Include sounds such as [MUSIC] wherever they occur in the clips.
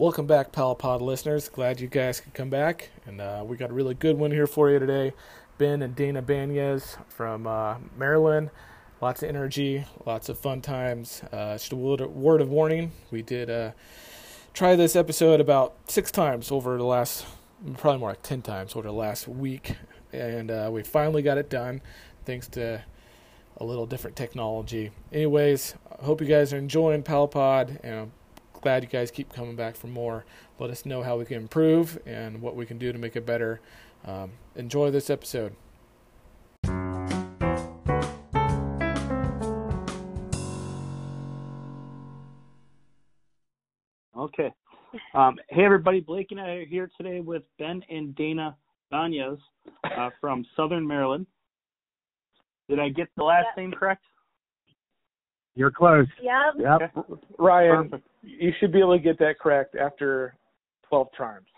Welcome back, Palapod listeners. Glad you guys could come back. And uh, we got a really good one here for you today. Ben and Dana Banyas from uh, Maryland. Lots of energy, lots of fun times. Uh, just a word of warning we did uh, try this episode about six times over the last, probably more like 10 times over the last week. And uh, we finally got it done thanks to a little different technology. Anyways, I hope you guys are enjoying Palapod, and glad you guys keep coming back for more. Let us know how we can improve and what we can do to make it better. Um, enjoy this episode. Okay. Um, hey, everybody. Blake and I are here today with Ben and Dana Banyas uh, from Southern Maryland. Did I get the last yep. name correct? You're close. Yep. Yep. [LAUGHS] Ryan, Perfect. you should be able to get that correct after 12 charms.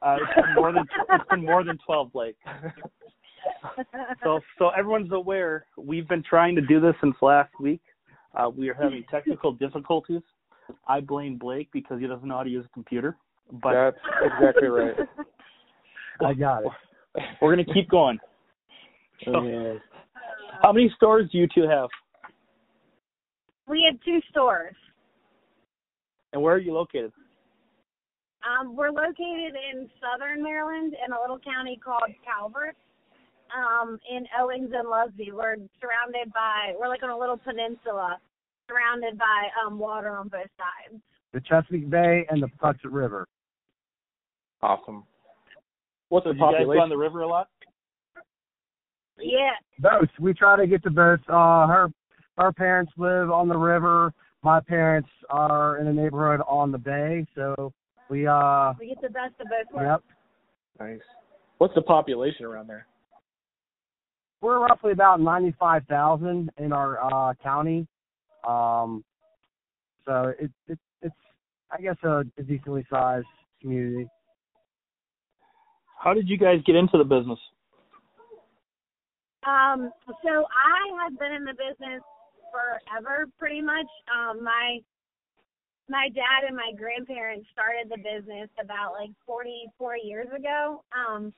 Uh, it's been more than it's been more than 12, Blake. so so everyone's aware. We've been trying to do this since last week. Uh, we are having technical difficulties. I blame Blake because he doesn't know how to use a computer. But that's exactly right. [LAUGHS] I got it. We're gonna keep going. [LAUGHS] So, oh, how many stores do you two have? We have two stores. And where are you located? Um, we're located in southern Maryland in a little county called Calvert. Um, in Owings and Lusby. We're surrounded by we're like on a little peninsula surrounded by um water on both sides. The Chesapeake Bay and the Patuxent River. Awesome. What's so the population? You guys go on the river a lot? Yeah. Both. We try to get to both. Uh, her our parents live on the river. My parents are in a neighborhood on the bay, so we uh we get the best of both worlds. Yep. Nice. What's the population around there? We're roughly about ninety five thousand in our uh county. Um so it, it it's I guess a, a decently sized community. How did you guys get into the business? Um, so I have been in the business forever, pretty much. Um, my my dad and my grandparents started the business about like 44 years ago. Um,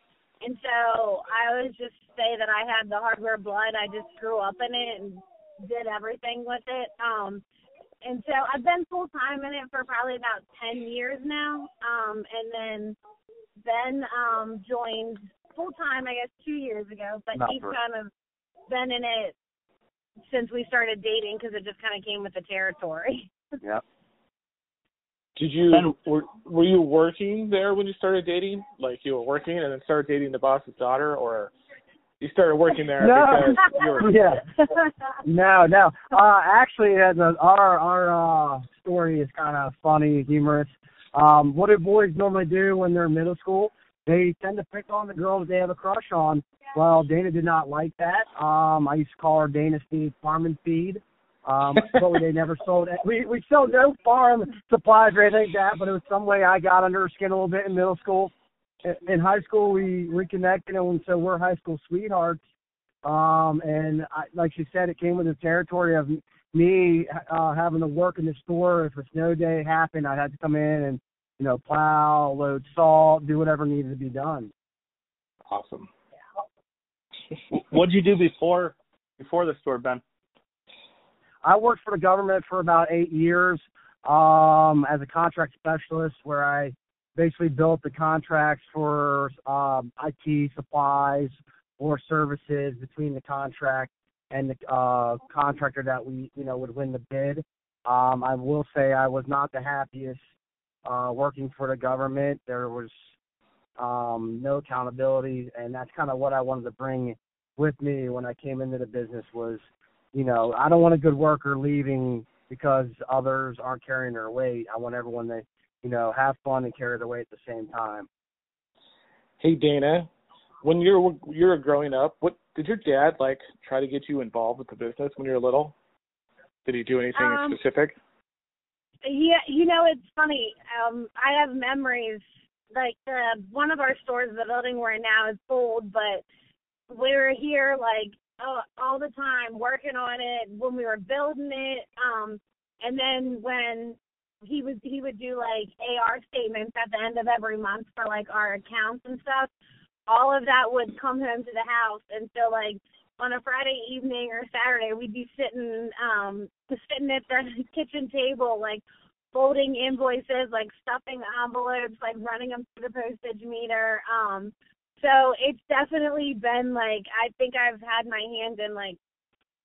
and so I always just say that I had the hardware blood. I just grew up in it and did everything with it. Um, and so I've been full time in it for probably about 10 years now. Um, and then Ben um, joined full time, I guess, two years ago, but Not he's kind of been in it since we started dating because it just kind of came with the territory. [LAUGHS] yeah. Did you were were you working there when you started dating? Like you were working and then started dating the boss's daughter, or you started working there no. because you were? [LAUGHS] Yeah. no, no. Uh, actually, as a, our our uh, story is kind of funny, humorous. Um, what do boys normally do when they're in middle school? They tend to pick on the girls they have a crush on. Well, Dana did not like that. Um, I used to call her Dana Steve Farm and Feed. Um, [LAUGHS] but they never sold it. We we sold no farm supplies or anything like that, but it was some way I got under her skin a little bit in middle school. In, in high school, we reconnected, and so we're high school sweethearts. Um, and I, like she said, it came with the territory of me uh, having to work in the store. If a snow day happened, I had to come in and you know plow, load salt, do whatever needed to be done. Awesome. what did you do before before the store, Ben? I worked for the government for about eight years um, as a contract specialist, where I basically built the contracts for um, IT supplies or services between the contract and the uh, contractor that we, you know, would win the bid. Um, I will say I was not the happiest uh, working for the government. There was um, no accountability, and that's kind of what I wanted to bring with me when I came into the business was you know, I don't want a good worker leaving because others aren't carrying their weight. I want everyone to, you know, have fun and carry their weight at the same time. Hey Dana, when you're you're growing up, what did your dad like try to get you involved with the business when you were little? Did he do anything um, specific? Yeah, you know, it's funny. Um, I have memories. Like uh, one of our stores, the building we're in now, is old, but we were here like uh, all the time working on it when we were building it. Um, and then when he was he would do like AR statements at the end of every month for like our accounts and stuff. All of that would come home to the house, and so like on a Friday evening or Saturday, we'd be sitting um just sitting at the [LAUGHS] kitchen table like folding invoices, like stuffing envelopes, like running them through the postage meter. Um, so it's definitely been like I think I've had my hand in like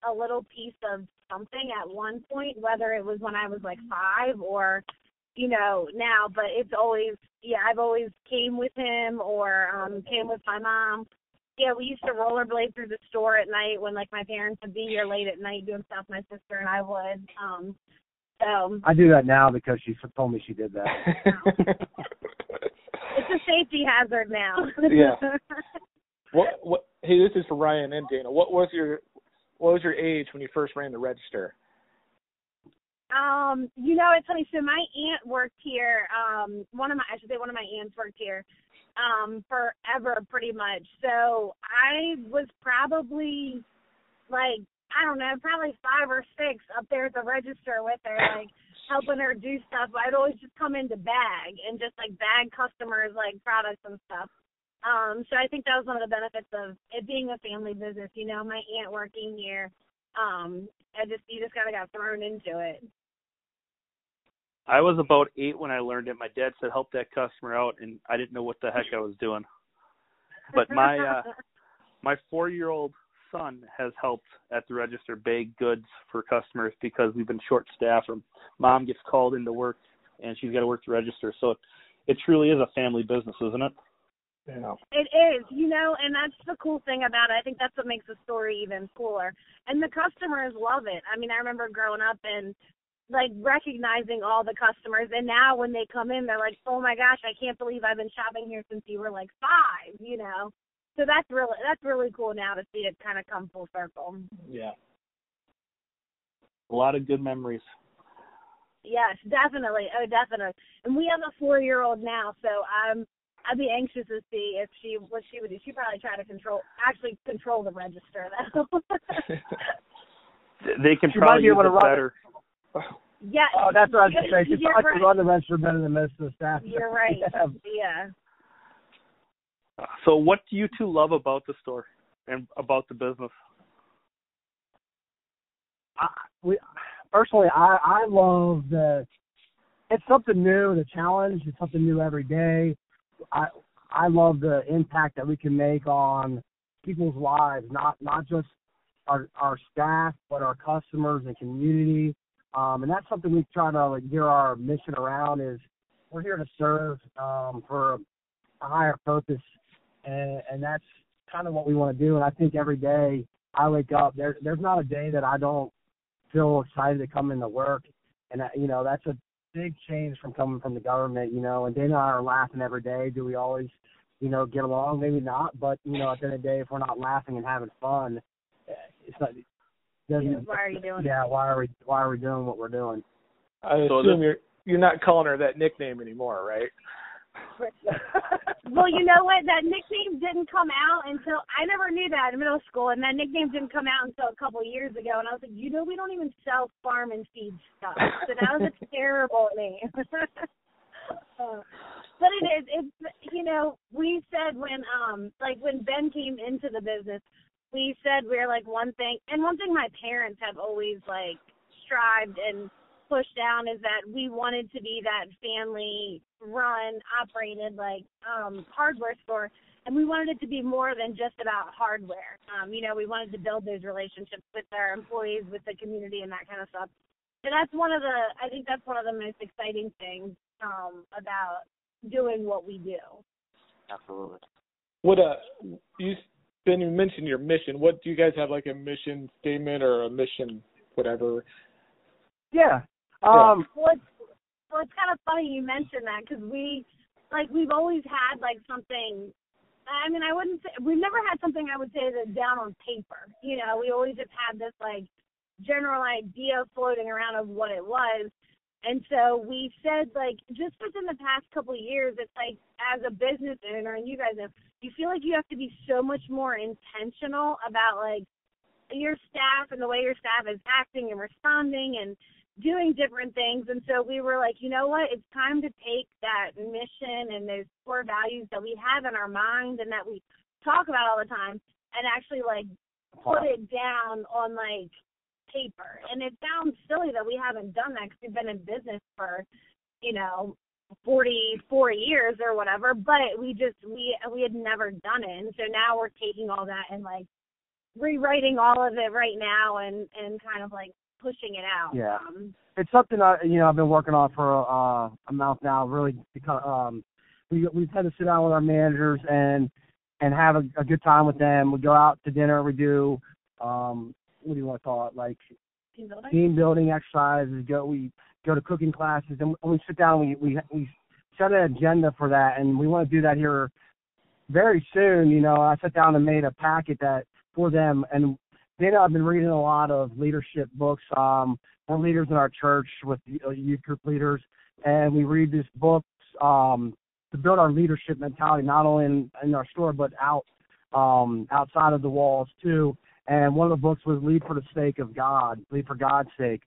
a little piece of something at one point, whether it was when I was like five or you know now. But it's always yeah, I've always came with him or um came with my mom. Yeah, we used to rollerblade through the store at night when like my parents would be here late at night doing stuff. My sister and I would. Um, so I do that now because she told me she did that. [LAUGHS] it's a safety hazard now. yeah. [LAUGHS] What what hey, this is for Ryan and Dana. What was your what was your age when you first ran the register? Um, you know, it's funny. So my aunt worked here. Um, one of my, I should say, one of my aunts worked here, um, forever, pretty much. So I was probably like, I don't know, probably five or six up there at the register with her, like helping her do stuff. I'd always just come in to bag and just like bag customers like products and stuff. Um, so I think that was one of the benefits of it being a family business. You know, my aunt working here. Um, I just you just kind of got thrown into it. I was about eight when I learned it. My dad said help that customer out, and I didn't know what the heck I was doing. But my uh, [LAUGHS] my four year old son has helped at the register bag goods for customers because we've been short staffed. Or mom gets called into work and she's got to work the register. So it, it truly is a family business, isn't it? Yeah. It is, you know, and that's the cool thing about it. I think that's what makes the story even cooler. And the customers love it. I mean, I remember growing up and like recognizing all the customers and now when they come in they're like, Oh my gosh, I can't believe I've been shopping here since you were like five, you know. So that's really that's really cool now to see it kind of come full circle. Yeah. A lot of good memories. Yes, definitely. Oh, definitely. And we have a four year old now, so I'm I'd be anxious to see if she what she would do. She'd probably try to control actually control the register though. [LAUGHS] they can She probably might be use able to it run it. Better. [SIGHS] yeah. Oh, that's what I was going to say. She You're probably right. can run the register better than most of the staff. You're right. [LAUGHS] Yeah. Yeah. So what do you two love about the store and about the business? I, we personally, I I love the. It's something new, the challenge. It's something new every day. I I love the impact that we can make on people's lives, not not just our our staff, but our customers and community. Um, and that's something we try to like gear our mission around. Is we're here to serve um, for a higher purpose, and and that's kind of what we want to do. And I think every day I wake up, there there's not a day that I don't feel excited to come into work. And that, you know, that's a big change from coming from the government, you know, and Dana and I are laughing every day. Do we always, you know, get along? Maybe not, but you know, at the end of the day, if we're not laughing and having fun, eh, it's not. It Doesn't, Why are you doing yeah, why are we why are we doing what we're doing? I So assume this- you're you're not calling her that nickname anymore, right? [LAUGHS] Well, you know what? That nickname didn't come out until I never knew that in middle school, and that nickname didn't come out until a couple of years ago. And I was like, you know, we don't even sell farm and feed stuff, so that was a [LAUGHS] terrible name. Uh, [LAUGHS] but it is. It's you know, we said when um like when Ben came into the business, we said we're like one thing, and one thing my parents have always like strived and pushed down is that we wanted to be that family run operated like um hardware store and we wanted it to be more than just about hardware. Um you know we wanted to build those relationships with our employees with the community and that kind of stuff. And that's one of the i think that's one of the most exciting things um about doing what we do. Absolutely. What uh you Ben you mentioned your mission. What do you guys have like a mission statement or a mission whatever? Yeah. Um. well it's well it's kind of funny you mentioned that because we like we've always had like something I mean, I wouldn't say we've never had something I would say that's down on paper. You know, we always just had this like general idea floating around of what it was. And so we said like just within the past couple of years, it's like as a business owner and you guys know, you feel like you have to be so much more intentional about like your staff and the way your staff is acting and responding and doing different things. And so we were like, you know what? It's time to take that mission and those core values that we have in our mind and that we talk about all the time and actually like put it down on like paper. And it sounds silly that we haven't done that because we've been in business for, you know, 44 years or whatever, but we just, we, we had never done it. And so now we're taking all that and like rewriting all of it right now and, and kind of like pushing it out. Yeah. Um, it's something I you know I've been working on for uh, a month now. Really, because um, we we've had to sit down with our managers and and have a, a good time with them. We go out to dinner. We do um, what do you want to call it? Like team building. team building exercises. Go we go to cooking classes and we sit down. And we we we set an agenda for that, and we want to do that here very soon. You know, I sat down and made a packet that for them, and then I've been reading a lot of leadership books. Um, we're leaders in our church with uh, youth group leaders, and we read these books um, to build our leadership mentality, not only in, in our store but out um, outside of the walls too. And one of the books was "Lead for the Sake of God," lead for God's sake,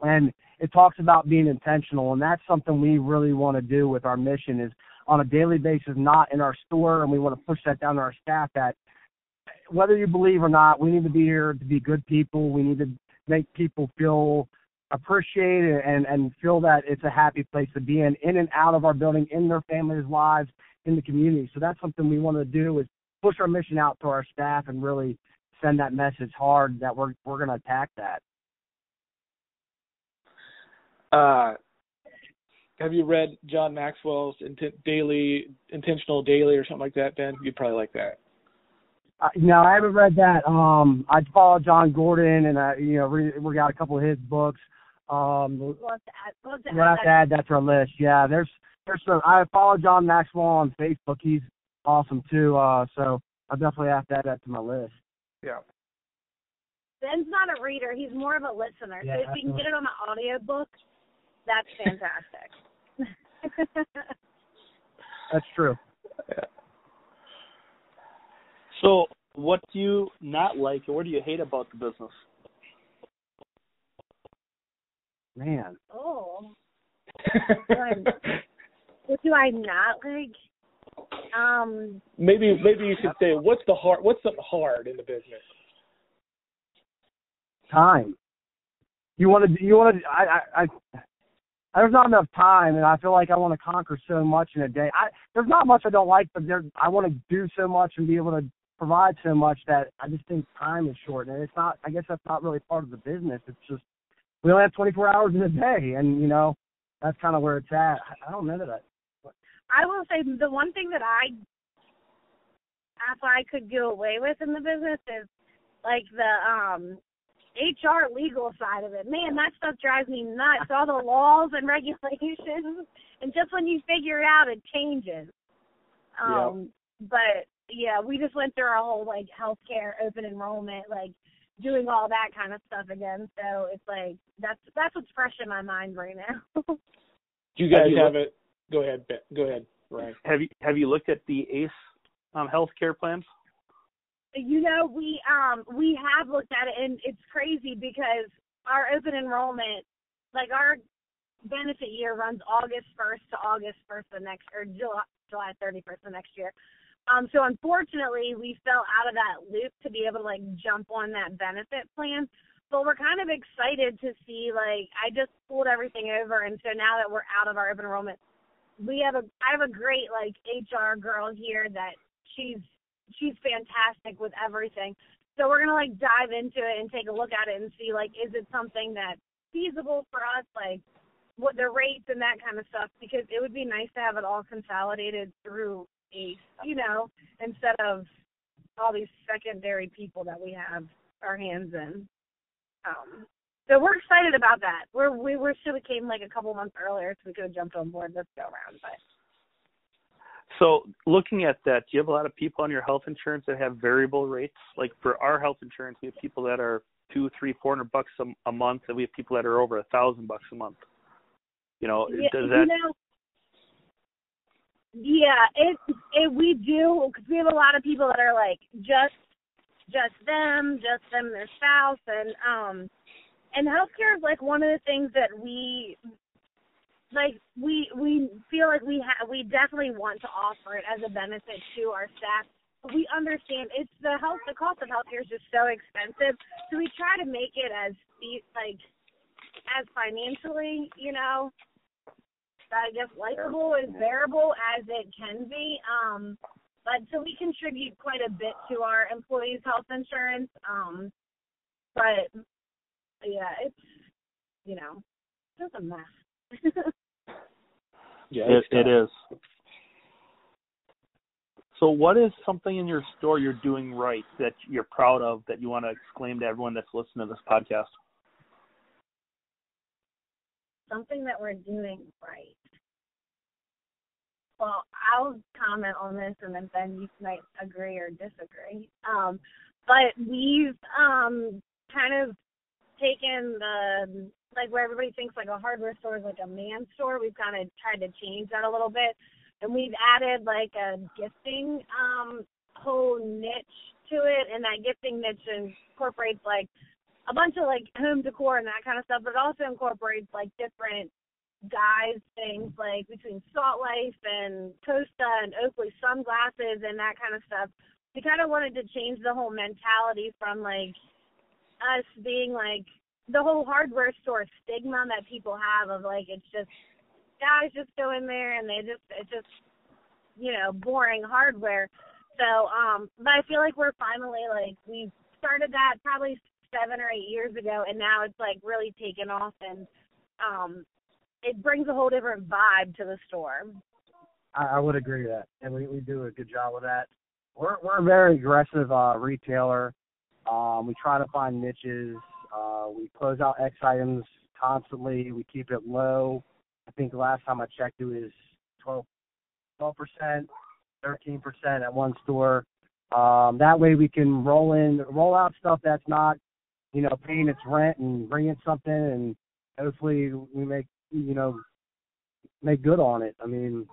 and it talks about being intentional, and that's something we really want to do with our mission is on a daily basis, not in our store, and we want to push that down to our staff that whether you believe or not, we need to be here to be good people. We need to make people feel appreciated and and feel that it's a happy place to be in, in and out of our building, in their families' lives, in the community. So that's something we want to do is push our mission out to our staff and really send that message hard that we're we're going to attack that. Uh, have you read John Maxwell's Intent Daily Intentional Daily or something like that, Ben? You'd probably like that. Uh, no, I haven't read that. Um, I follow Jon Gordon, and I, you know, re- we got a couple of his books. Um, we'll have to add, we'll have to we'll have to add that to our list. Yeah, there's there's some. I follow John Maxwell on Facebook. He's awesome too. Uh, so I definitely have to add that to my list. Yeah. Ben's not a reader; he's more of a listener. Yeah, so if you can get it on the audio book, that's fantastic. [LAUGHS] That's true. So, what do you not like, or what do you hate about the business? Man, oh, [LAUGHS] what do I not like? Um, maybe maybe you should say what's the hard what's something hard in the business. time. You want to. You want to. I. I. I there's not enough time, and I feel like I want to conquer so much in a day. I there's not much I don't like, but there I want to do so much and be able to provide so much that I just think time is short. And it's not. I guess that's not really part of the business. It's just we only have 24 hours in a day, and you know that's kind of where it's at. I, I don't know that. I will say the one thing that I, if I could do away with in the business is like the um HR legal side of it. Man, that stuff drives me nuts. All the laws and [LAUGHS] regulations, and just when you figure it out, it changes. Um, but yeah, we just went through our whole like healthcare open enrollment, like doing all that kind of stuff again. So it's like that's that's what's fresh in my mind right now. [LAUGHS] Do you guys Have you have it? Go ahead, Go ahead, Ryan. Have you have you looked at the ACE um, healthcare plans? You know, we um we have looked at it and it's crazy because our open enrollment, like our benefit year runs August first to August first the next or July July thirty first the next year. Um so unfortunately we fell out of that loop to be able to like jump on that benefit plan. But we're kind of excited to see like I just pulled everything over and so now that we're out of our open enrollment we have a I have a great like HR girl here that she's she's fantastic with everything. So we're gonna like dive into it and take a look at it and see like is it something that's feasible for us, like what the rates and that kind of stuff, because it would be nice to have it all consolidated through ACE, you know, instead of all these secondary people that we have our hands in. Um so we're excited about that. We're we wish it came like a couple months earlier so we could have jumped on board this go around, but So, looking at that, do you have a lot of people on your health insurance that have variable rates? Like for our health insurance, we have people that are two, three, four hundred bucks a, a month, and we have people that are over a thousand bucks a month. You know, yeah, does you that? know, yeah, it it we do because we have a lot of people that are like just just them, just them, their spouse, and um, and healthcare is like one of the things that we like we we feel like we have we definitely want to offer it as a benefit to our staff. We understand it's the health the cost of healthcare is just so expensive, so we try to make it as like as financially, you know, I guess likable and bearable as it can be. Um, but so we contribute quite a bit to our employees' health insurance. Um, but yeah, it's you know, just a mess. yeah, it, it is. So, what is something in your store you're doing right that you're proud of that you want to exclaim to everyone that's listening to this podcast? Something that we're doing right. Well, I'll comment on this, and then Ben, you might agree or disagree. Um, but we've um, kind of taken the like where everybody thinks like a hardware store is like a man store. We've kind of tried to change that a little bit, and we've added like a gifting um whole niche to it, and that gifting niche incorporates like a bunch of like home decor and that kind of stuff, but it also incorporates like different guys things like between Salt Life and Costa and Oakley sunglasses and that kind of stuff. We kind of wanted to change the whole mentality from like us being like the whole hardware store stigma that people have of like it's just guys just go in there and they just it's just you know boring hardware. So um, but I feel like we're finally like we started that probably seven or eight years ago, and now it's like really taken off and um, it brings a whole different vibe to the store. I, I would agree with that, and we we do a good job with that. We're we're a very aggressive uh, retailer. Um, we try to find niches. Uh, we close out X items constantly. We keep it low. I think last time I checked, it was 12 12%, 13 percent at one store. Um, that way we can roll in, roll out stuff that's not, you know, paying its rent and bring in something, and hopefully we make, you know, make good on it. I mean,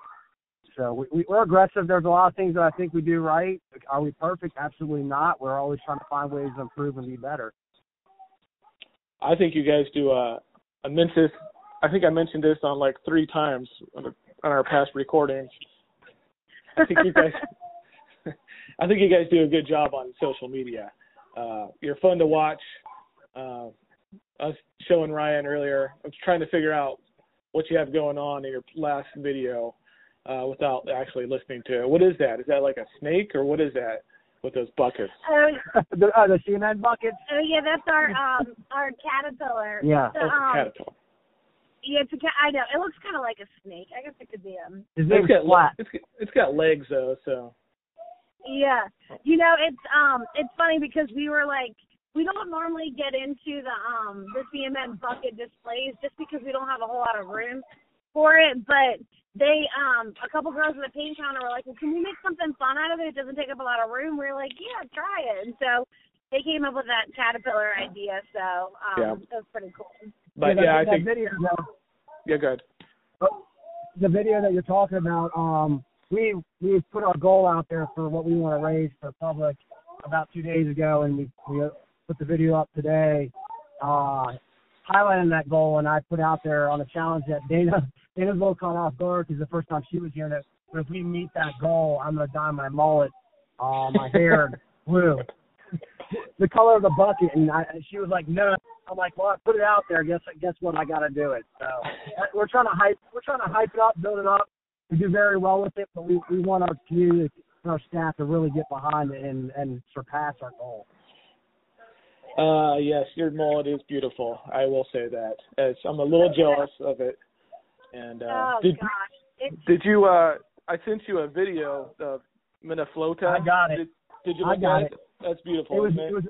so we, we, we're aggressive. There's a lot of things that I think we do right. Are we perfect? Absolutely not. We're always trying to find ways to improve and be better. I think you guys do a, a Mentis. I think I mentioned this on like three times on, on our past recordings. I think you guys. [LAUGHS] I think you guys do a good job on social media. Uh, you're fun to watch. Uh, I was showing Ryan earlier. I was trying to figure out what you have going on in your last video uh, without actually listening to it. What is that? Is that like a snake or what is that with those buckets? [LAUGHS] Oh, [LAUGHS] the, uh, the cement buckets. oh yeah, that's our um our caterpillar. [LAUGHS] Yeah. So, Oh, um, caterpillar. yeah, it's a ca- I know it looks kind of like a snake. I guess it could be um. His It's name's got flat. it's got, it's got legs though, so Yeah, you know it's um it's funny because we were like we don't normally get into the um the CMN bucket displays just because we don't have a whole lot of room for it, but they um a couple girls at the paint counter were like, well, can we make something fun out of it? It doesn't take up a lot of room. We were like, yeah, try it. And so they came up with that caterpillar idea. So um, Yeah. that was pretty cool. but that, yeah, I think video, though, yeah, good. the video that you're talking about, um, we we put our goal out there for what we want to raise for the public about two days ago, and we we put the video up today, uh, highlighting that goal. And I put out there on a challenge that Dana Dana's a little caught off guard because the first time she was here. That but if we meet that goal, I'm gonna dye my mullet, uh, my hair [LAUGHS] blue, the color of the bucket. And I, she was like, no. I'm like, well, I put it out there. Guess guess what? I got to do it. So we're trying to hype. We're trying to hype it up, build it up. We do very well with it, but we we want our community and our staff to really get behind it and and surpass our goal. Uh, yes, your mullet is beautiful. I will say that. As I'm a little jealous of it. And uh, oh did gosh, did you? Uh, I sent you a video of Minaflota. I got it. Did, did you I got at it? That's beautiful. It was it? it was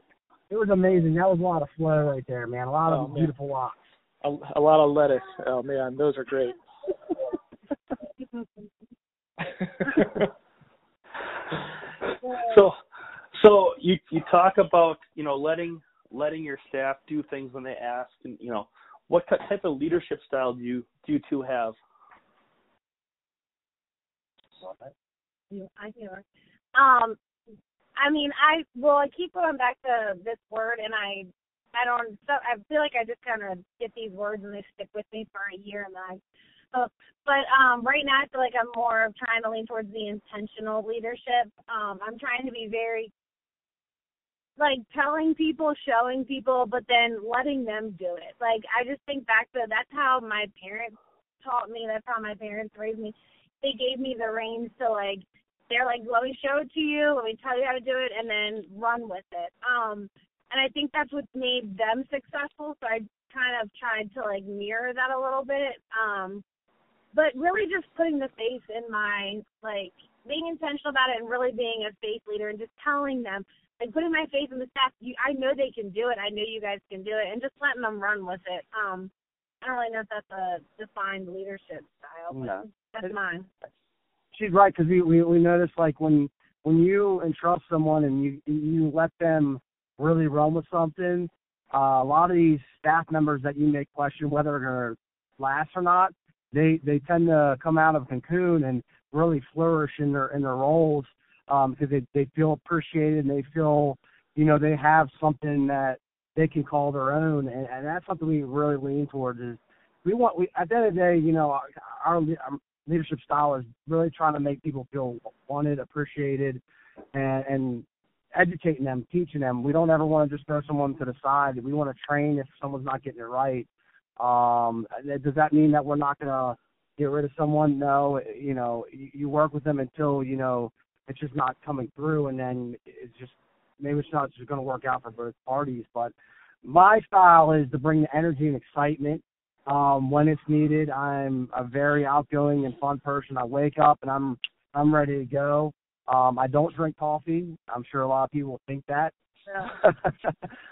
it was amazing. That was a lot of flow right there, man. A lot Oh, of man. beautiful rocks. a, a lot of lettuce. Oh man, those are great. [LAUGHS] So, so you you talk about you know letting letting your staff do things when they ask, and you know what ty- type of leadership style do you do you two have? I hear. Um, I mean, I well, I keep going back to this word, and I I don't. So I feel like I just kind of get these words and they stick with me for a year and then I. Uh, but um, right now, I feel like I'm more of trying to lean towards the intentional leadership. Um, I'm trying to be very like telling people, showing people, but then letting them do it. Like I just think back to that's how my parents taught me. That's how my parents raised me. They gave me the reins to like they're like, let me show it to you, let me tell you how to do it, and then run with it. Um, and I think that's what made them successful. So I kind of tried to like mirror that a little bit. Um, but really just putting the faith in my like being intentional about it and really being a faith leader and just telling them and putting my faith in the staff. You, I know they can do it. I know you guys can do it, and just letting them run with it. Um, I don't really know if that's a defined leadership style, but no. that's mine. She's right because we, we we notice like when when you entrust someone and you you let them really run with something, uh, a lot of these staff members that you may question whether they're going to last or not, they they tend to come out of cocoon and really flourish in their in their roles um, because they they feel appreciated and they feel you know they have something that they can call their own, and, and that's something we really lean towards. Is we want we at the end of the day, you know, our, our leadership style is really trying to make people feel wanted, appreciated, and and educating them, teaching them. We don't ever want to just throw someone to the side. We want to train if someone's not getting it right. Um, does that mean that we're not going to get rid of someone? No. You know, you, you work with them until you know it's just not coming through, and then it's just maybe it's not just going to work out for both parties. But my style is to bring the energy and excitement um, when it's needed. I'm a very outgoing and fun person. I wake up and I'm I'm ready to go. Um, I don't drink coffee. I'm sure a lot of people think that. [LAUGHS]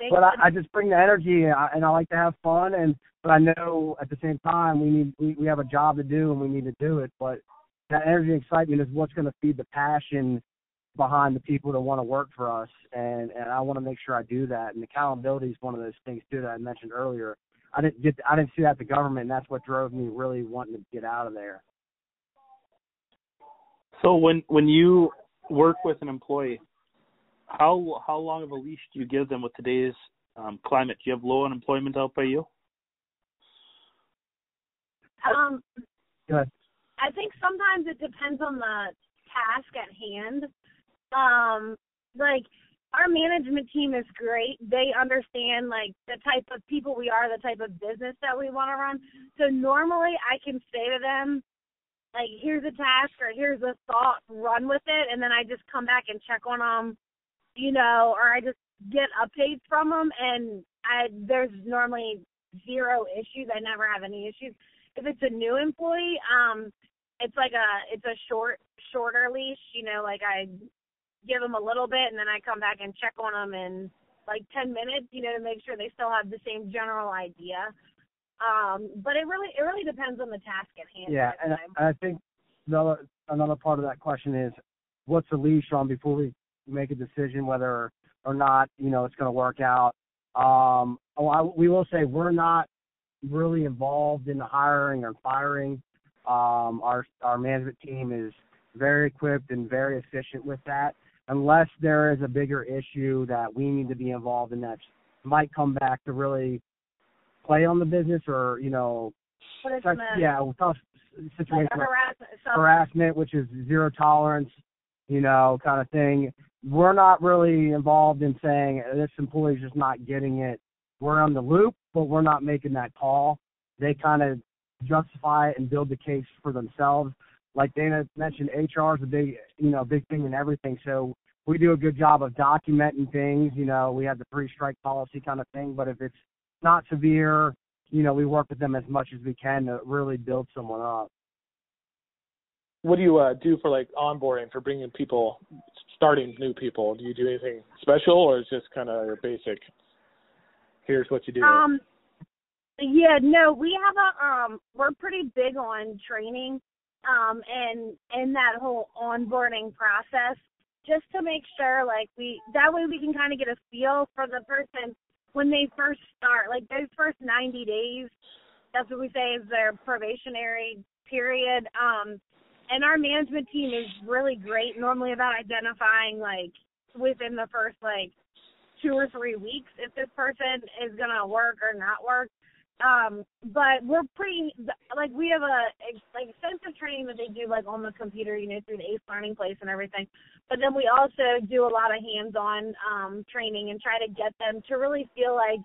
But I, I just bring the energy and I, and I like to have fun and but I know at the same time we need we, we have a job to do and we need to do it. But that energy and excitement is what's going to feed the passion behind the people that want to work for us and and I want to make sure I do that and accountability is one of those things too that I mentioned earlier. I didn't get I didn't see that the government and that's what drove me really wanting to get out of there. So when when you work with an employee how how long of a leash do you give them with today's um, climate? Do you have low unemployment out by you? Um Good. I think sometimes it depends on the task at hand. Um, like our management team is great. They understand like the type of people we are, the type of business that we want to run. So normally I can say to them, like, here's a task or here's a thought, run with it, and then I just come back and check on them, you know, or I just get updates from them, and I there's normally zero issues. I never have any issues. If it's a new employee, um, it's like a it's a short shorter leash. You know, like I give them a little bit and then I come back and check on them in like 10 minutes, you know, to make sure they still have the same general idea. Um, but it really it really depends on the task at hand. Yeah, and I, I think another another part of that question is what's the leash on before we make a decision whether or not you know it's going to work out. Um, oh, I, we will say we're not really involved in the hiring or firing um, our our management team is very equipped and very efficient with that. Unless there is a bigger issue that we need to be involved in that might come back to really play on the business or you know, such, yeah, tough situation like harassment, harassment, which is zero tolerance, you know, kind of thing. We're not really involved in saying this employee's just not getting it. We're on the loop, but we're not making that call. They kind of justify it and build the case for themselves. Like Dana mentioned, HR is a big, you know, big thing in everything. So we do a good job of documenting things. You know, we have the three strike policy kind of thing. But if it's not severe, you know, we work with them as much as we can to really build someone up. What do you uh, do for like onboarding for bringing people, starting new people? Do you do anything special, or is just kind of your basic? Here's what you do. Um, yeah, no, we have a um we're pretty big on training um and and that whole onboarding process just to make sure like we that way we can kind of get a feel for the person when they first start like those first 90 days that's what we say is their probationary period um and our management team is really great normally about identifying like within the first like two or three weeks if this person is gonna work or not work. Um, but we're pretty like we have a like extensive training that they do like on the computer, you know, through the ACE Learning Place and everything. But then we also do a lot of hands-on um, training and try to get them to really feel like,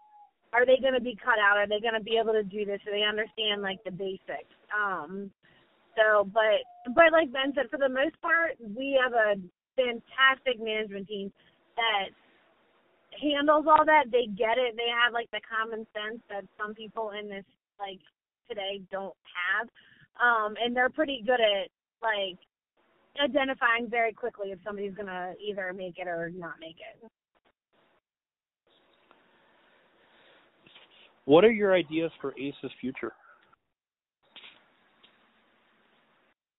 are they going to be cut out? Are they going to be able to do this? Do they understand like the basics? Um, so, but but like Ben said, for the most part, we have a fantastic management team that handles all that. They get it. They have like the common sense that some people in this like today don't have. Um, and they're pretty good at like identifying very quickly if somebody's gonna either make it or not make it. What are your ideas for Ace's future?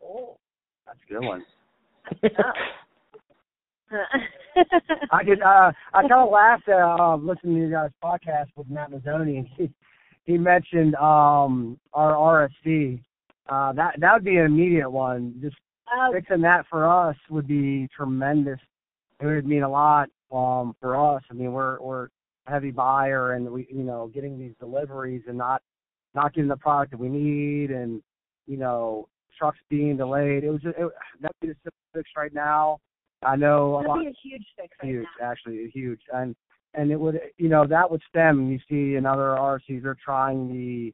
Oh, that's a good one. [LAUGHS] Oh. [LAUGHS] I could uh I kind of laughed at uh, listening to your guys' podcast with Matt Mazzoni and he he mentioned um our RSC. Uh that that would be an immediate one. Just um, fixing that for us would be tremendous. It would mean a lot um for us. I mean we're we're a heavy buyer and we you know, getting these deliveries and not not getting the product that we need and you know, trucks being delayed. It was just it, that'd be the simple fix right now. I know a that'd lot be a huge fix right huge, now. actually huge, and and it would you know that would stem. You see in other RCs they're trying the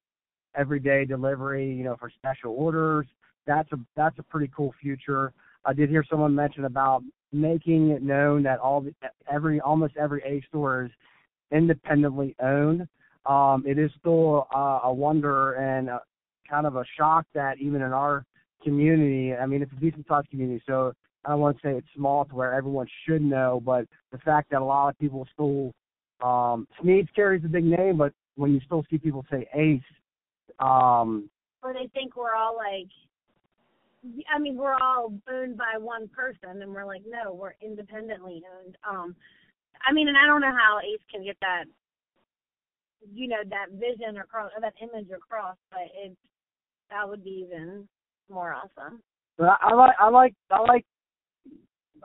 everyday delivery, you know, for special orders. That's a that's a pretty cool future. I did hear someone mention about making it known that all the, every almost every A store is independently owned. Um, it is still uh, a wonder and a, kind of a shock that even in our community, I mean, it's a decent sized community, so I don't want to say it's small to where everyone should know, but the fact that a lot of people still um Sneade's carries a big name, but when you still see people say Ace, um Or they think we're all like, I mean, we're all owned by one person, and we're like, no, we're independently owned. Um, I mean, and I don't know how Ace can get that, you know, that vision across, or that image across, but it that would be even more awesome. but I, I like I like I like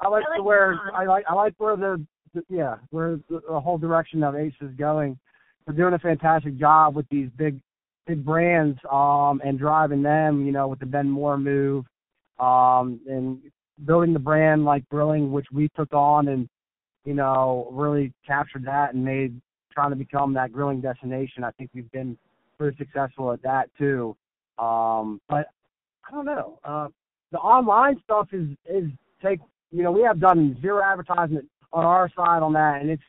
I like, I like to where I like I like where the, the yeah, where the, the whole direction of Ace is going. They're doing a fantastic job with these big big brands um and driving them, you know, with the Ben Moore move, um and building the brand like grilling which we took on and you know, really captured that and made trying to become that grilling destination. I think we've been pretty successful at that too. Um but I don't know. Uh the online stuff is is take you know, we have done zero advertisement on our side on that and it's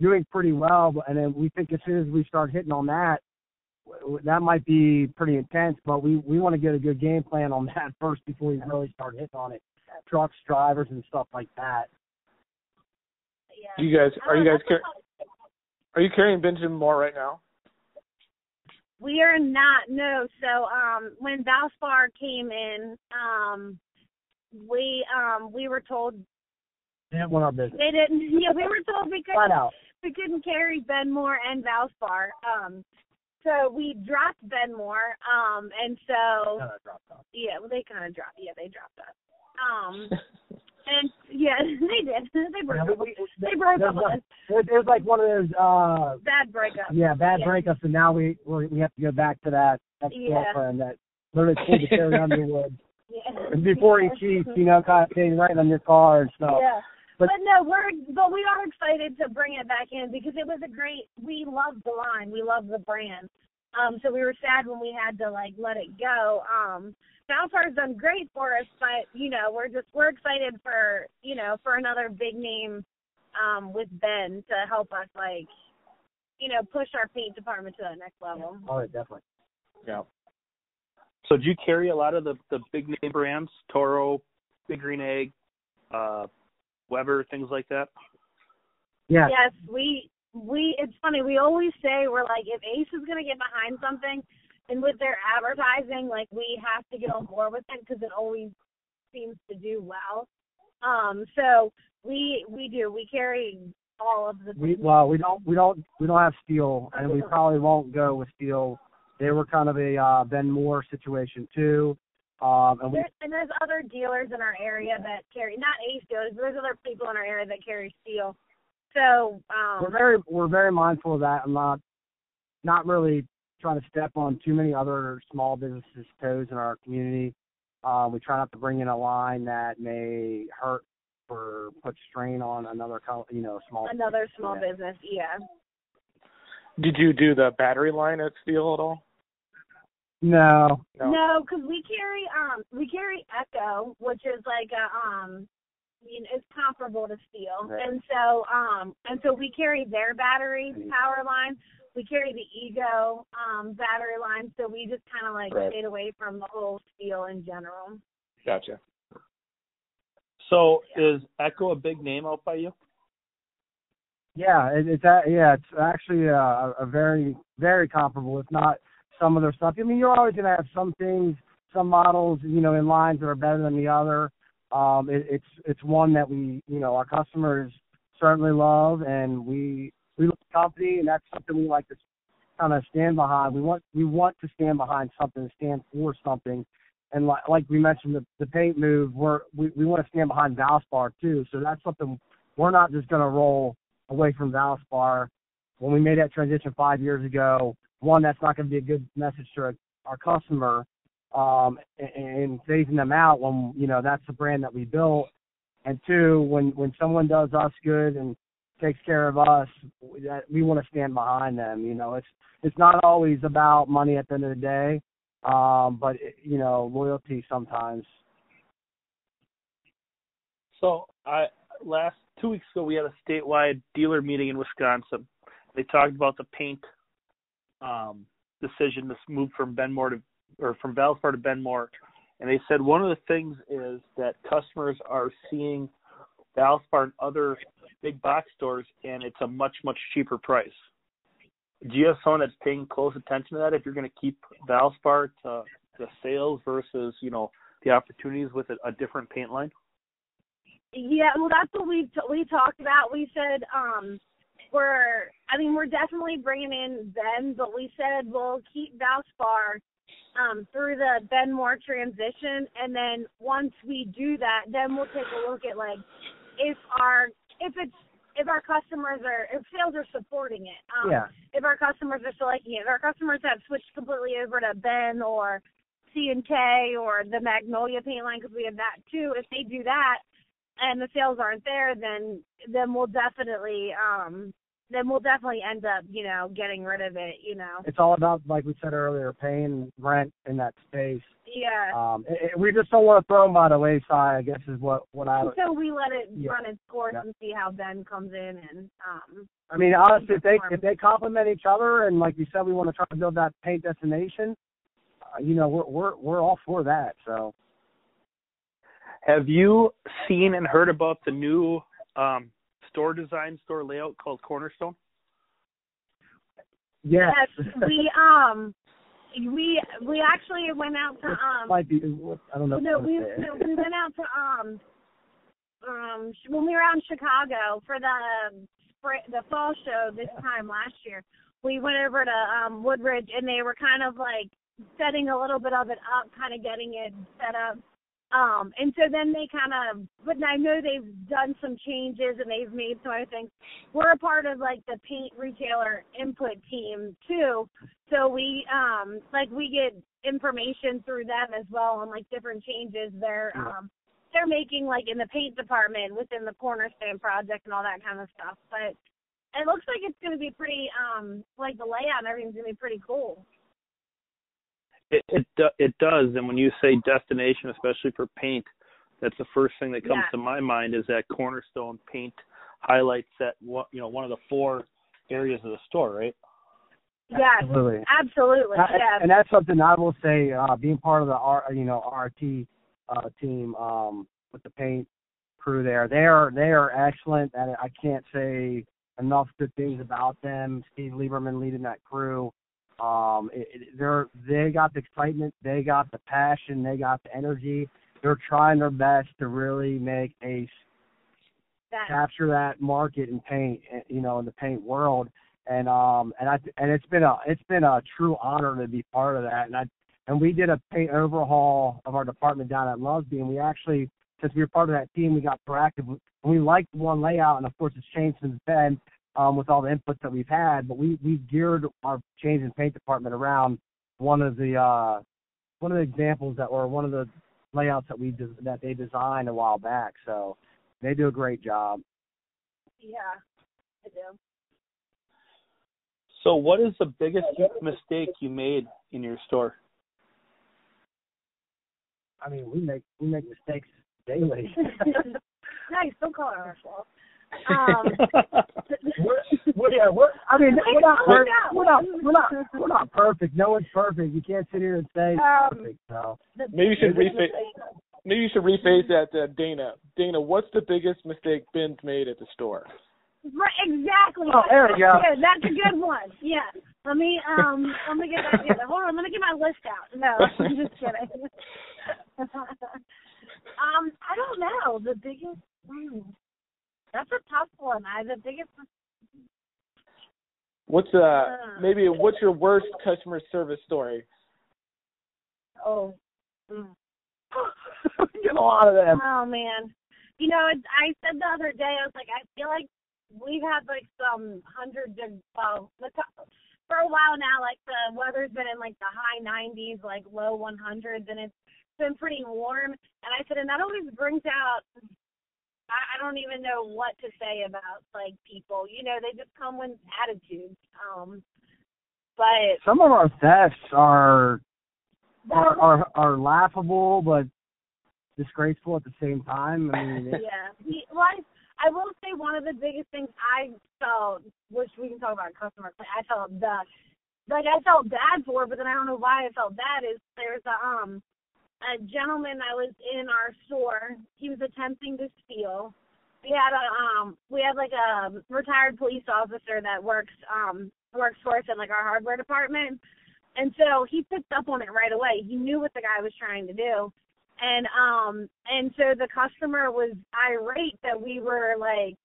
doing pretty well but and then we think as soon as we start hitting on that that might be pretty intense, but we we want to get a good game plan on [LAUGHS] that first before we really start hitting on it. Trucks, drivers, and stuff like that. Yeah. You guys, are you Oh, guys car- are you carrying Benjamin Moore right now? We are not no. So um when Valspar came in, um we um we were told They didn't want our business. they didn't yeah, we were told we couldn't we couldn't carry Ben Moore and Valspar. Um so we dropped Ben Moore. Um and so No, that dropped off. yeah, well, they kinda dropped yeah, they dropped us. Um [LAUGHS] and yeah, [LAUGHS] they did. [LAUGHS] They broke Yeah, up. we- They broke up like-. It, was like one of those uh Bad breakups. yeah bad Yeah. breakups, and now we we we have to go back to that ex girlfriend that literally pulled the Carrie Underwood Yeah. before he cheats, you know, kind of staying right on your car and stuff. Yeah. But- But, no, we're but we are excited to bring it back in because it was a great. We love the line. We love the brand. Um, so we were sad when we had to like let it go. Um, Valspar's done great for us, but you know we're just we're excited for you know for another big name um, with Ben to help us like you know push our paint department to the next level. Oh, definitely. Yeah. So do you carry a lot of the the big name brands, Toro, Big Green Egg, uh, Weber, things like that? Yeah. Yes, we we it's funny, we always say we're like if Ace is gonna get behind something and with their advertising, like we have to get on board with it because it always seems to do well. Um, so we we do. We carry all of the We well, we don't we don't we don't have STIHL, and we probably won't go with STIHL. They were kind of a uh, Ben Moore situation too, um, and we There, and there's other dealers in our area that carry not Ace dealers, but there's other people in our area that carry STIHL. So um, we're very we're very mindful of that. I'm not not really trying to step on too many other small businesses' toes in our community. Um, we try not to bring in a line that may hurt or put strain on another, you know, small. another small business. Yeah. Did you do the battery line at STIHL at all? No, No. No, because we carry um we carry Echo, which is like a um you know, it's comparable to STIHL. Right. And so um and so we carry their battery Mhm. power line. We carry the Ego um battery line, so we just kind of like Right. stayed away from the whole STIHL in general. Gotcha. So is Echo a big name out by you? Yeah, it, it's a, yeah, it's actually a, a very very comparable. If not some of their stuff. I mean, you're always gonna have some things, some models, you know, in lines that are better than the other. Um, it, it's it's one that we, you know, our customers certainly love, and we we at the company, and that's something we like to kind of stand behind. We want we want to stand behind something, stand for something, and like like we mentioned the the paint move, we're we we want to stand behind Valspar too. So that's something we're not just going to roll away from Valspar. When we made that transition five years ago, one that's not going to be a good message to our, our customer, um, and, phasing them out when you know that's the brand that we built. And two, when when someone does us good and takes care of us, that we want to stand behind them. You know, it's it's not always about money at the end of the day, um, but it, you know, loyalty sometimes. So I last two weeks ago we had a statewide dealer meeting in Wisconsin. They talked about the paint um, decision to move from Ben Moore to or from Valspar to Ben Moore, and they said one of the things is that customers are seeing Valspar and other big box stores, and it's a much much cheaper price. Do you have someone that's paying close attention to that? If you're going to keep Valspar to the sales versus you know the opportunities with a, a different paint line. Yeah, well, that's what we t- we talked about. We said um we're I mean we're definitely bringing in Ben, but we said we'll keep Valspar um through the Ben Moore transition, and then once we do that, then we'll take a look at like if our if it's if our customers are if sales are supporting it. Um, Yeah. If our customers are still liking it, if our customers have switched completely over to Ben or C and K or the Magnolia paint line because we have that too. If they do that and the sales aren't there, then then we'll definitely um then we'll definitely end up you know getting rid of it. You know. It's all about, like we said earlier, paying rent in that space. Yeah. Um, it, it- we just don't want to throw them by the wayside. I guess is what what I. so we let it Yeah. run its course Yeah. and see how Ben comes in and um I mean, honestly, if they if they complement each other, and like you said, we want to try to build that paint destination. Uh, you know, we're we're we're all for that. So Have you seen and heard about the new um, store design, store layout called Cornerstone? yes, yes we um we we actually went out to um might be. I don't know. No, we no, we went out to um um when we were out in Chicago for the spring the fall show this time last year. We went over to um Woodridge and they were kind of like setting a little bit of it up, kind of getting it set up. Um and so then they kind of but I know they've done some changes and they've made some other things. We're a part of like the paint retailer input team too. So we um like we get information through them as well on like different changes they're um they're making like in the paint department within the cornerstone project and all that kind of stuff. But it looks like it's gonna be pretty um like the layout and everything's gonna be pretty cool. It it, it does, and when you say destination, especially for paint, that's the first thing that comes Yeah. to my mind is that Cornerstone paint highlights that one you know one of the four areas of the store, right? Yes. Absolutely. Absolutely. Uh, Yeah. And that's something I will say, uh, being part of the R, you know, RT uh, team um, with the paint crew there, they are they are excellent, and I can't say enough good things about them. Steve Lieberman leading that crew. Um, it, it, they're they got the excitement, they got the passion, they got the energy. They're trying their best to really make a that, capture that market in paint, eh, you know, in the paint world. And um and I and it's been a it's been a true honor to be part of that. And I and we did a paint overhaul of our department down at Lusby, and we actually since we were part of that team, we got proactive. We liked one layout, and of course, it's changed since then um, with all the inputs that we've had. But we we geared our change and paint department around one of the uh, one of the examples that were one of the layouts that we des- that they designed a while back. So they do a great job. Yeah, I do. So, what is the biggest mistake you made in your store? I mean, we make we make mistakes daily. [LAUGHS] nice, don't call it our fault. Um, we're, [LAUGHS] we're, yeah, we're, I mean, we're not, We're we're, not. we're not, we're not, we're not perfect. No one's perfect. You can't sit here and say Um, perfect. So Maybe you should biggest rephrase. Maybe you should rephrase that, uh, Dana. Dana, what's the biggest mistake Ben's made at the store? Right, exactly. Oh, there we go. Yeah, that's a good one. Yeah. Let me um let me get that together. Hold on, let me get my list out. No, I'm just kidding. [LAUGHS] [LAUGHS] um, I don't know. The biggest hmm, that's a tough one. I the biggest What's uh maybe what's your worst customer service story? oh mm. [LAUGHS] get a lot of them. Oh man, you know, it's, I said the other day, I was like, I feel like we've had like some hundreds of well, the, for a while now, like the weather's been in like the high 90s, like low 100s, and it's been pretty warm. And I said, and that always brings out. I, I don't even know what to say about like people. You know, they just come with attitudes. Um, but Some of our thefts are are are, are laughable, but disgraceful at the same time. I mean, it, yeah. He, well, I, I will say one of the biggest things I felt, which we can talk about customer, but I felt the, like I felt bad for, but then I don't know why I felt bad. Is there's a um a gentleman that was in our store. He was attempting to steal. We had a um we had like a retired police officer that works um works for us in like our hardware department. And so he picked up on it right away. He knew what the guy was trying to do and um and so the customer was irate that we were like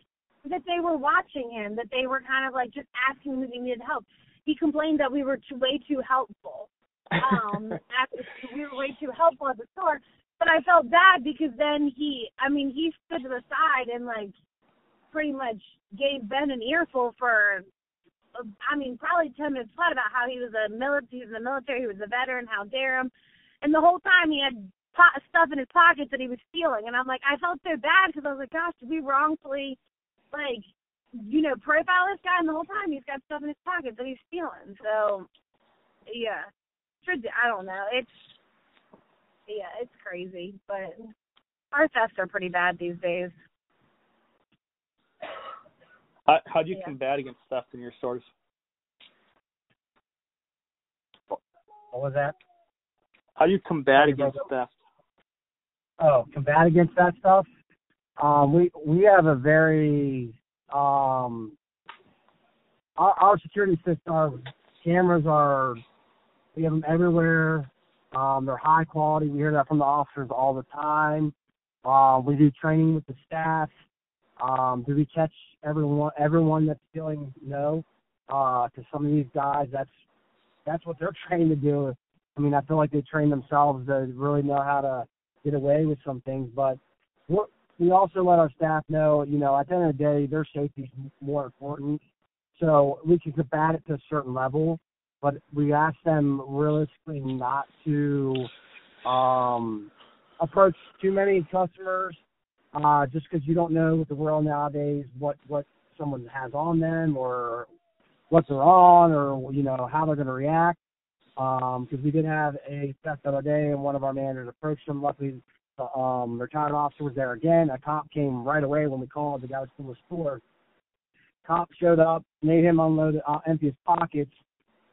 that they were watching him that they were kind of like just asking him if he needed help he complained that we were too, way too helpful um [LAUGHS] after we were way too helpful at the store but i felt bad because then he i mean he stood to the side and like pretty much gave ben an earful for i mean probably ten minutes flat about how he was a military he was in the military he was a veteran how dare him and the whole time he had po- stuff in his pockets that he was stealing. And I'm like, I felt so bad because I was like, gosh, did we wrongfully, like, you know, profile this guy? And the whole time he's got stuff in his pockets that he's stealing. So, yeah, I don't know. It's, yeah, it's crazy. But our thefts are pretty bad these days. How, how do you Yeah. combat against theft in your stores? what was that? How do you combat against theft? Oh, combat against that stuff. Um, we we have a very um, our, our security system, our cameras are we have them everywhere. Um, they're high quality. We hear that from the officers all the time. Uh, we do training with the staff. Um, do we catch everyone everyone that's stealing? No. Uh, to some of these guys, that's that's what they're [LAUGHS] trained to do. I mean, I feel like they train themselves to really know how to get away with some things. But we also let our staff know, you know, at the end of the day, their safety is more important. So we can combat it to a certain level, but we ask them realistically not to um, approach too many customers, uh, just because you don't know with the world nowadays what what someone has on them or what they're on or you know how they're going to react because we did have a theft the other day, and one of our managers approached them. Luckily, the um, retired officer was there again. A cop came right away when we called. The guy was in the store. Cop showed up, made him unload, uh, empty his pockets.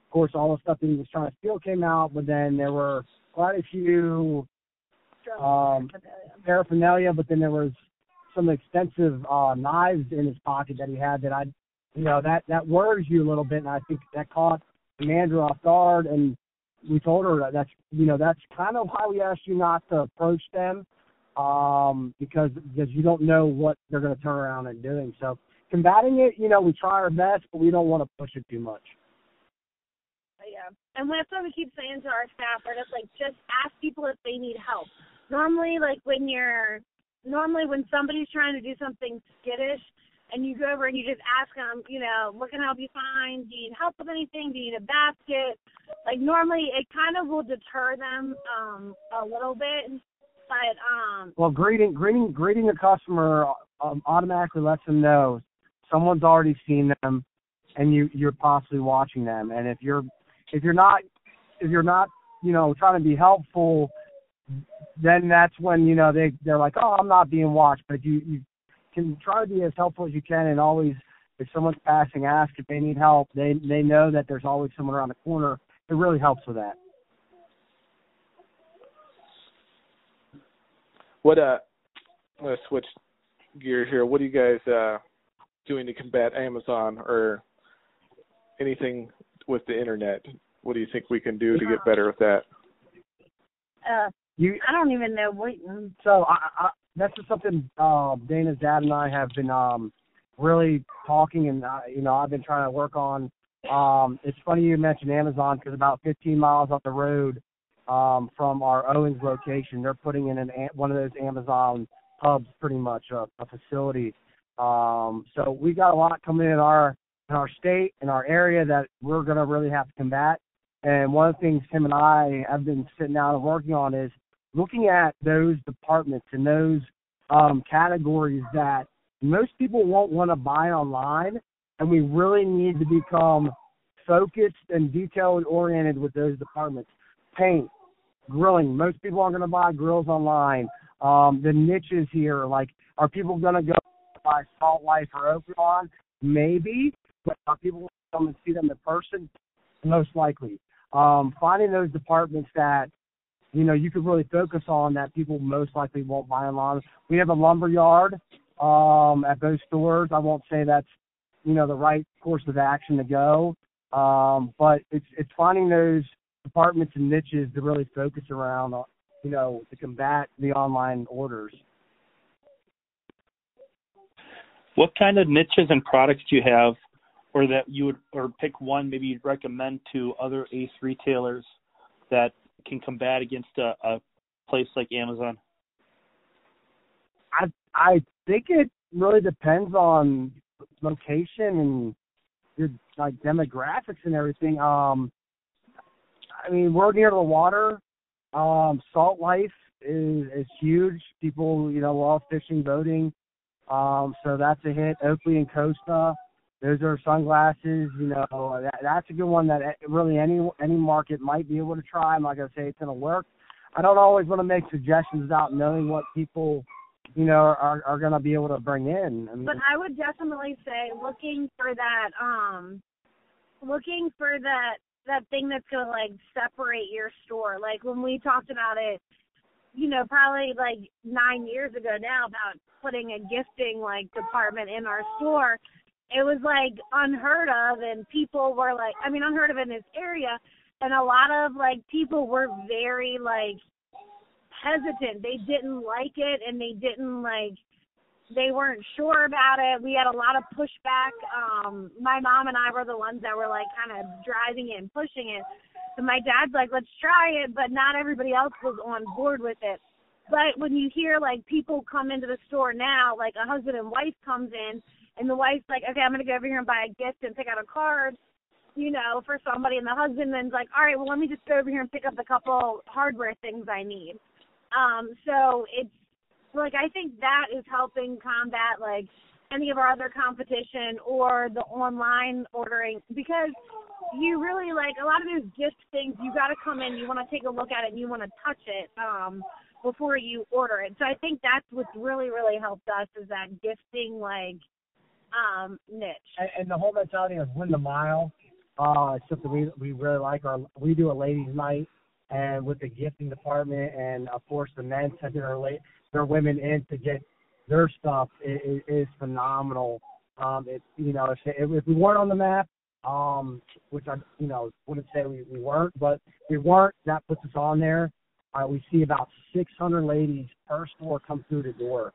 Of course, all the stuff that he was trying to steal came out, but then there were quite a few um, paraphernalia, but then there was some extensive uh, knives in his pocket that he had that I, you know, that that worries you a little bit, and I think that caught Amanda off guard, and we told her that that's you know that's kind of why we asked you not to approach them, um, because because you don't know what they're going to turn around and doing. So combating it, you know, we try our best, but we don't want to push it too much. Yeah. And that's what we keep saying to our staff. We're just like, just ask people if they need help. Normally, like when you're normally when somebody's trying to do something skittish and you go over and you just ask them, you know, what can I help you find? Do you need help with anything? Do you need a basket? Like normally it kind of will deter them um a little bit. But um Well greeting greeting greeting a customer um, automatically lets them know someone's already seen them and you you're possibly watching them. And if you're if you're not if you're not, you know, trying to be helpful then that's when, you know, they they're like, Oh, I'm not being watched but you, you can try to be as helpful as you can and always if someone's passing ask if they need help. They they know that there's always someone around the corner. It really helps with that. What uh I'm gonna switch gear here. What are you guys uh doing to combat Amazon or anything with the internet? What do you think we can do to get better with that? uh You I don't even know what So I, I, that's just something uh, Dana's dad and I have been um, really talking, and uh, you know I've been trying to work on. Um, it's funny you mentioned Amazon because about 15 miles up the road um, from our Owens location, they're putting in an one of those Amazon hubs, pretty much a, a facility. Um, so we got a lot coming in our in our state in our area that we're going to really have to combat. And one of the things Tim and I have been sitting down and working on is looking at those departments and those um, categories that most people won't want to buy online, and we really need to become focused and detail oriented with those departments. Paint, grilling. Most people aren't going to buy grills online. Um, the niches here, like, are people going to go buy Salt Life or Oaklawn? Maybe, but are people to come and see them in person? Most likely. Um, finding those departments that you know you could really focus on that people most likely won't buy online. We have a lumber yard um, at those stores. I won't say that's you know the right course of action to go, um, but it's it's finding those departments and niches to really focus around, uh, you know, to combat the online orders. What kind of niches and products do you have, or that you would, or pick one maybe you'd recommend to other Ace retailers that can combat against a, a place like Amazon? I I think it really depends on location and your like demographics and everything. Um, I mean, we're near the water. Um, Salt Life is is huge. People, you know, love fishing, boating. Um, so that's a hit. Oakley and Costa, those are sunglasses. You know, that, that's a good one that really any any market might be able to try. I'm not gonna say it's gonna work. I don't always want to make suggestions without knowing what people, you know, are are gonna be able to bring in. I mean, But I would definitely say looking for that um looking for that that thing that's gonna like separate your store. Like when we talked about it, you know, probably like nine years ago now about putting a gifting like department in our store. It was like unheard of and people were like I mean unheard of in this area and a lot of like people were very like hesitant. They didn't like it and they didn't like they weren't sure about it. We had a lot of pushback. Um my mom and I were the ones that were like kind of driving it and pushing it. So my dad's like, "Let's try it," but not everybody else was on board with it. But when you hear like people come into the store now, like a husband and wife comes in and the wife's like, "Okay, I'm to go over here and buy a gift and pick out a card." you know, for somebody and the husband then's like, All right, well let me just go over here and pick up a couple hardware things I need. Um, so it's like I think that is helping combat like any of our other competition or the online ordering because you really like a lot of those gift things you got to come in you want to take a look at it and you want to touch it um before you order it so i think that's what's really really helped us is that gifting like um niche. And, and the whole mentality of win the mile uh it's something we we really like. Our we do a ladies night and with the gifting department and of course the men [LAUGHS] sending their la- their women in to get their stuff is, is phenomenal. Um it you know if, if we weren't on the map um which i you know wouldn't say we, we weren't but if we weren't that puts us on there. Uh, we see about 600 ladies per store come through the door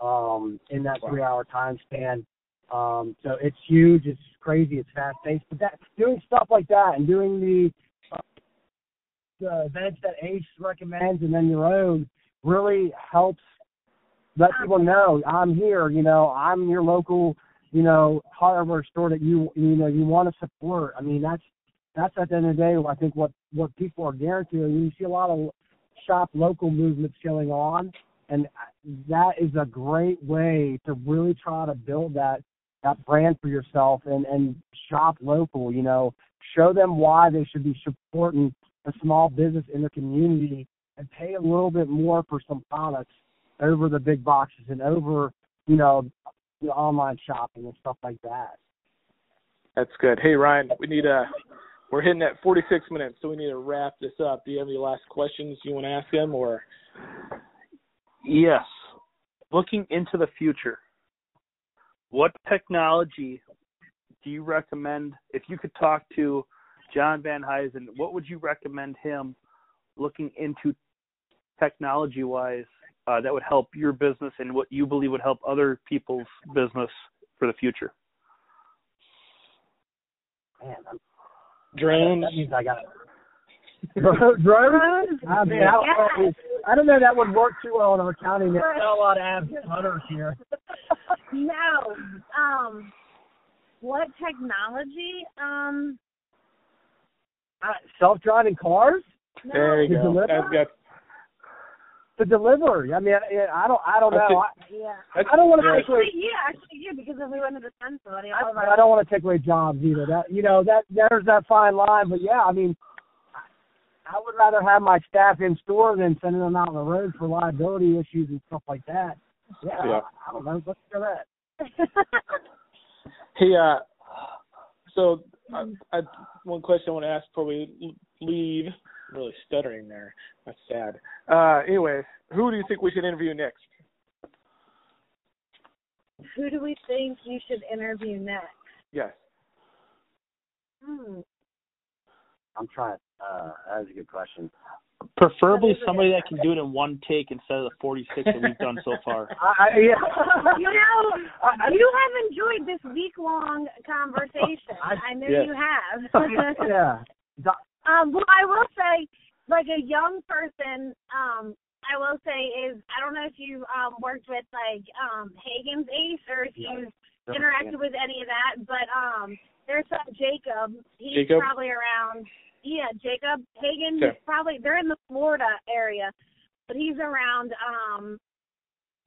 um in that three hour time span um, so it's huge, it's crazy, it's fast paced. But that doing stuff like that and doing the uh, events that Ace recommends and then your own really helps let people know I'm here. You know, I'm your local, you know, hardware store that you you know you want to support. I mean, that's that's at the end of the day, I think what what people are guaranteed. You see a lot of shop local movements going on, and that is a great way to really try to build that that brand for yourself and and shop local. You know, show them why they should be supporting a small business in the community and pay a little bit more for some products over the big boxes and over you know the online shopping and stuff like that. That's good. Hey Ryan, we need a we're hitting at 46 minutes, so we need to wrap this up. Do you have any last questions you want to ask him, or? Yes. Looking into the future, what technology do you recommend? If you could talk to John Venhuizen, what would you recommend him looking into technology wise uh, that would help your business and what you believe would help other people's business for the future? Man, I'm Drones. That means I got [LAUGHS] [LAUGHS] drones. I mean, I, don't know, I don't know that would work too well in our county. There's not a lot of avid hunters here. [LAUGHS] no. Um, what technology? Um, Uh, self-driving cars no. There you To go. deliver? That's good. to deliver. I mean, I, I don't, I don't That's know. it. I, Yeah. That's, I don't want to yeah. take away. Yeah, actually, yeah, because if we went to send somebody, all of I, our I don't want to take away jobs either. That you know that there's that fine line. But yeah, I mean, I would rather have my staff in store than sending them out on the road for liability issues and stuff like that. Yeah, Yeah. I, I don't know. Let's do that. [LAUGHS] Hey, uh, so uh, I, one question I want to ask before we leave. I'm really stuttering there. That's sad. Uh, anyways, who do you think we should interview next? Who do we think you should interview next? Yes. Hmm. I'm trying. Uh, that is a good question. Preferably That is a somebody that can do it in one take instead of the 46 that we've done so far. [LAUGHS] I, I yeah. You know, you have enjoyed this week long conversation. I- I know yes. you have. [LAUGHS] yeah. [LAUGHS] Um, well, I will say, like a young person, um, I will say is I don't know if you um worked with like um Hagen's Ace or if you've interacted with any of that, but um there's some Jacob. He's Jacob? probably around yeah, Jacob Okay. he's probably they're in the Florida area. But he's around um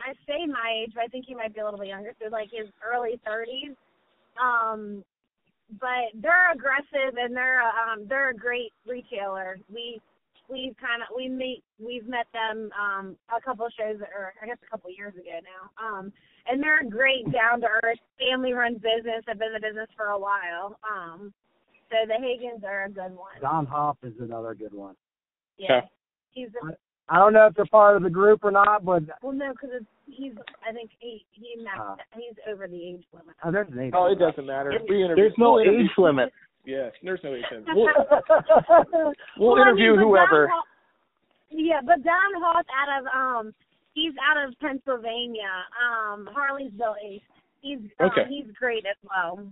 I say my age, but I think he might be a little bit younger, so like his early thirties. Um but they're aggressive and they're um they're a great retailer. We we've kind of we meet we've met them um a couple of shows or I guess a couple of years ago now. Um and they're a great down to earth family run business. Have been in the business for a while. Um so the Hagens are a good one. Don Hoff is another good one. Yeah. Okay. He's a, I don't know if they're part of the group or not, but well no because he's I think he he maxed, Uh. he's over the age limit. oh, there's an age. Oh, it doesn't matter. We interview. There's no we'll age limit. Yes, there's no age limit. We'll, [LAUGHS] we'll Well, I interview mean, whoever. Hoff- yeah, but Don Hoff out of um he's out of Pennsylvania. Um Harleysville Ace. He's um, Okay. he's great as well.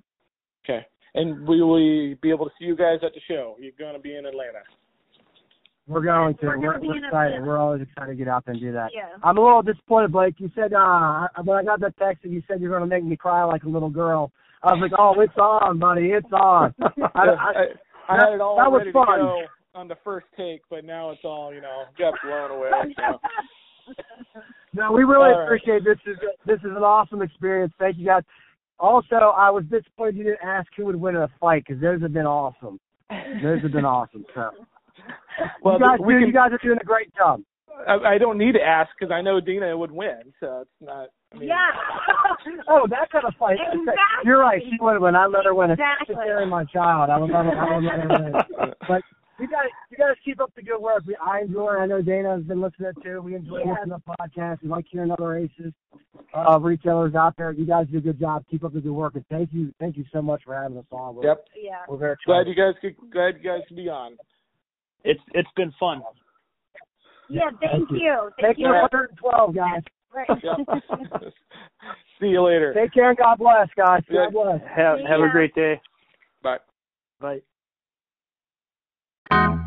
Okay. And will we be able to see you guys at the show? You're going to be in Atlanta. We're going to. We're We're, we're excited. We're always excited to get out there and do that. Yeah. I'm a little disappointed, Blake. You said uh when I got that text and you said you're going to make me cry like a little girl. I was like, oh, it's on, buddy. It's on. I, [LAUGHS] I, I, I had it all that was ready fun. to go on the first take, but now it's all, you know, got blown away. So. [LAUGHS] no, we really All right. appreciate this. Is this is an awesome experience. Thank you guys. Also, I was disappointed you didn't ask who would win in a fight because those have been awesome. Those have been awesome. So, [LAUGHS] Well, you guys, we do, can, you guys are doing a great job. I, I don't need to ask because I know Dina would win, so it's not. I mean, Yeah. [LAUGHS] Oh, that kind of fight. Exactly. You're right. She would win. I let her win. It's Exactly. carrying my child. I would let her, I would let her win. [LAUGHS] But you guys, you guys keep up the good work. We, I enjoy. it. I know Dana has been listening to it too. We enjoy Yeah. listening to the podcast. We like hearing other aces, uh, retailers out there. You guys do a good job. Keep up the good work, and thank you, thank you so much for having us on. We're, Yep. Yeah. we're very Glad you guys could. Glad you guys could be on. It's it's been fun. Yeah, thank Thank you. you. Thank you, 112 guys. Right. [LAUGHS] Yep. [LAUGHS] See you later. Take care and God bless, guys. Yeah. God bless. Have have a great day. Bye. Bye. Bye.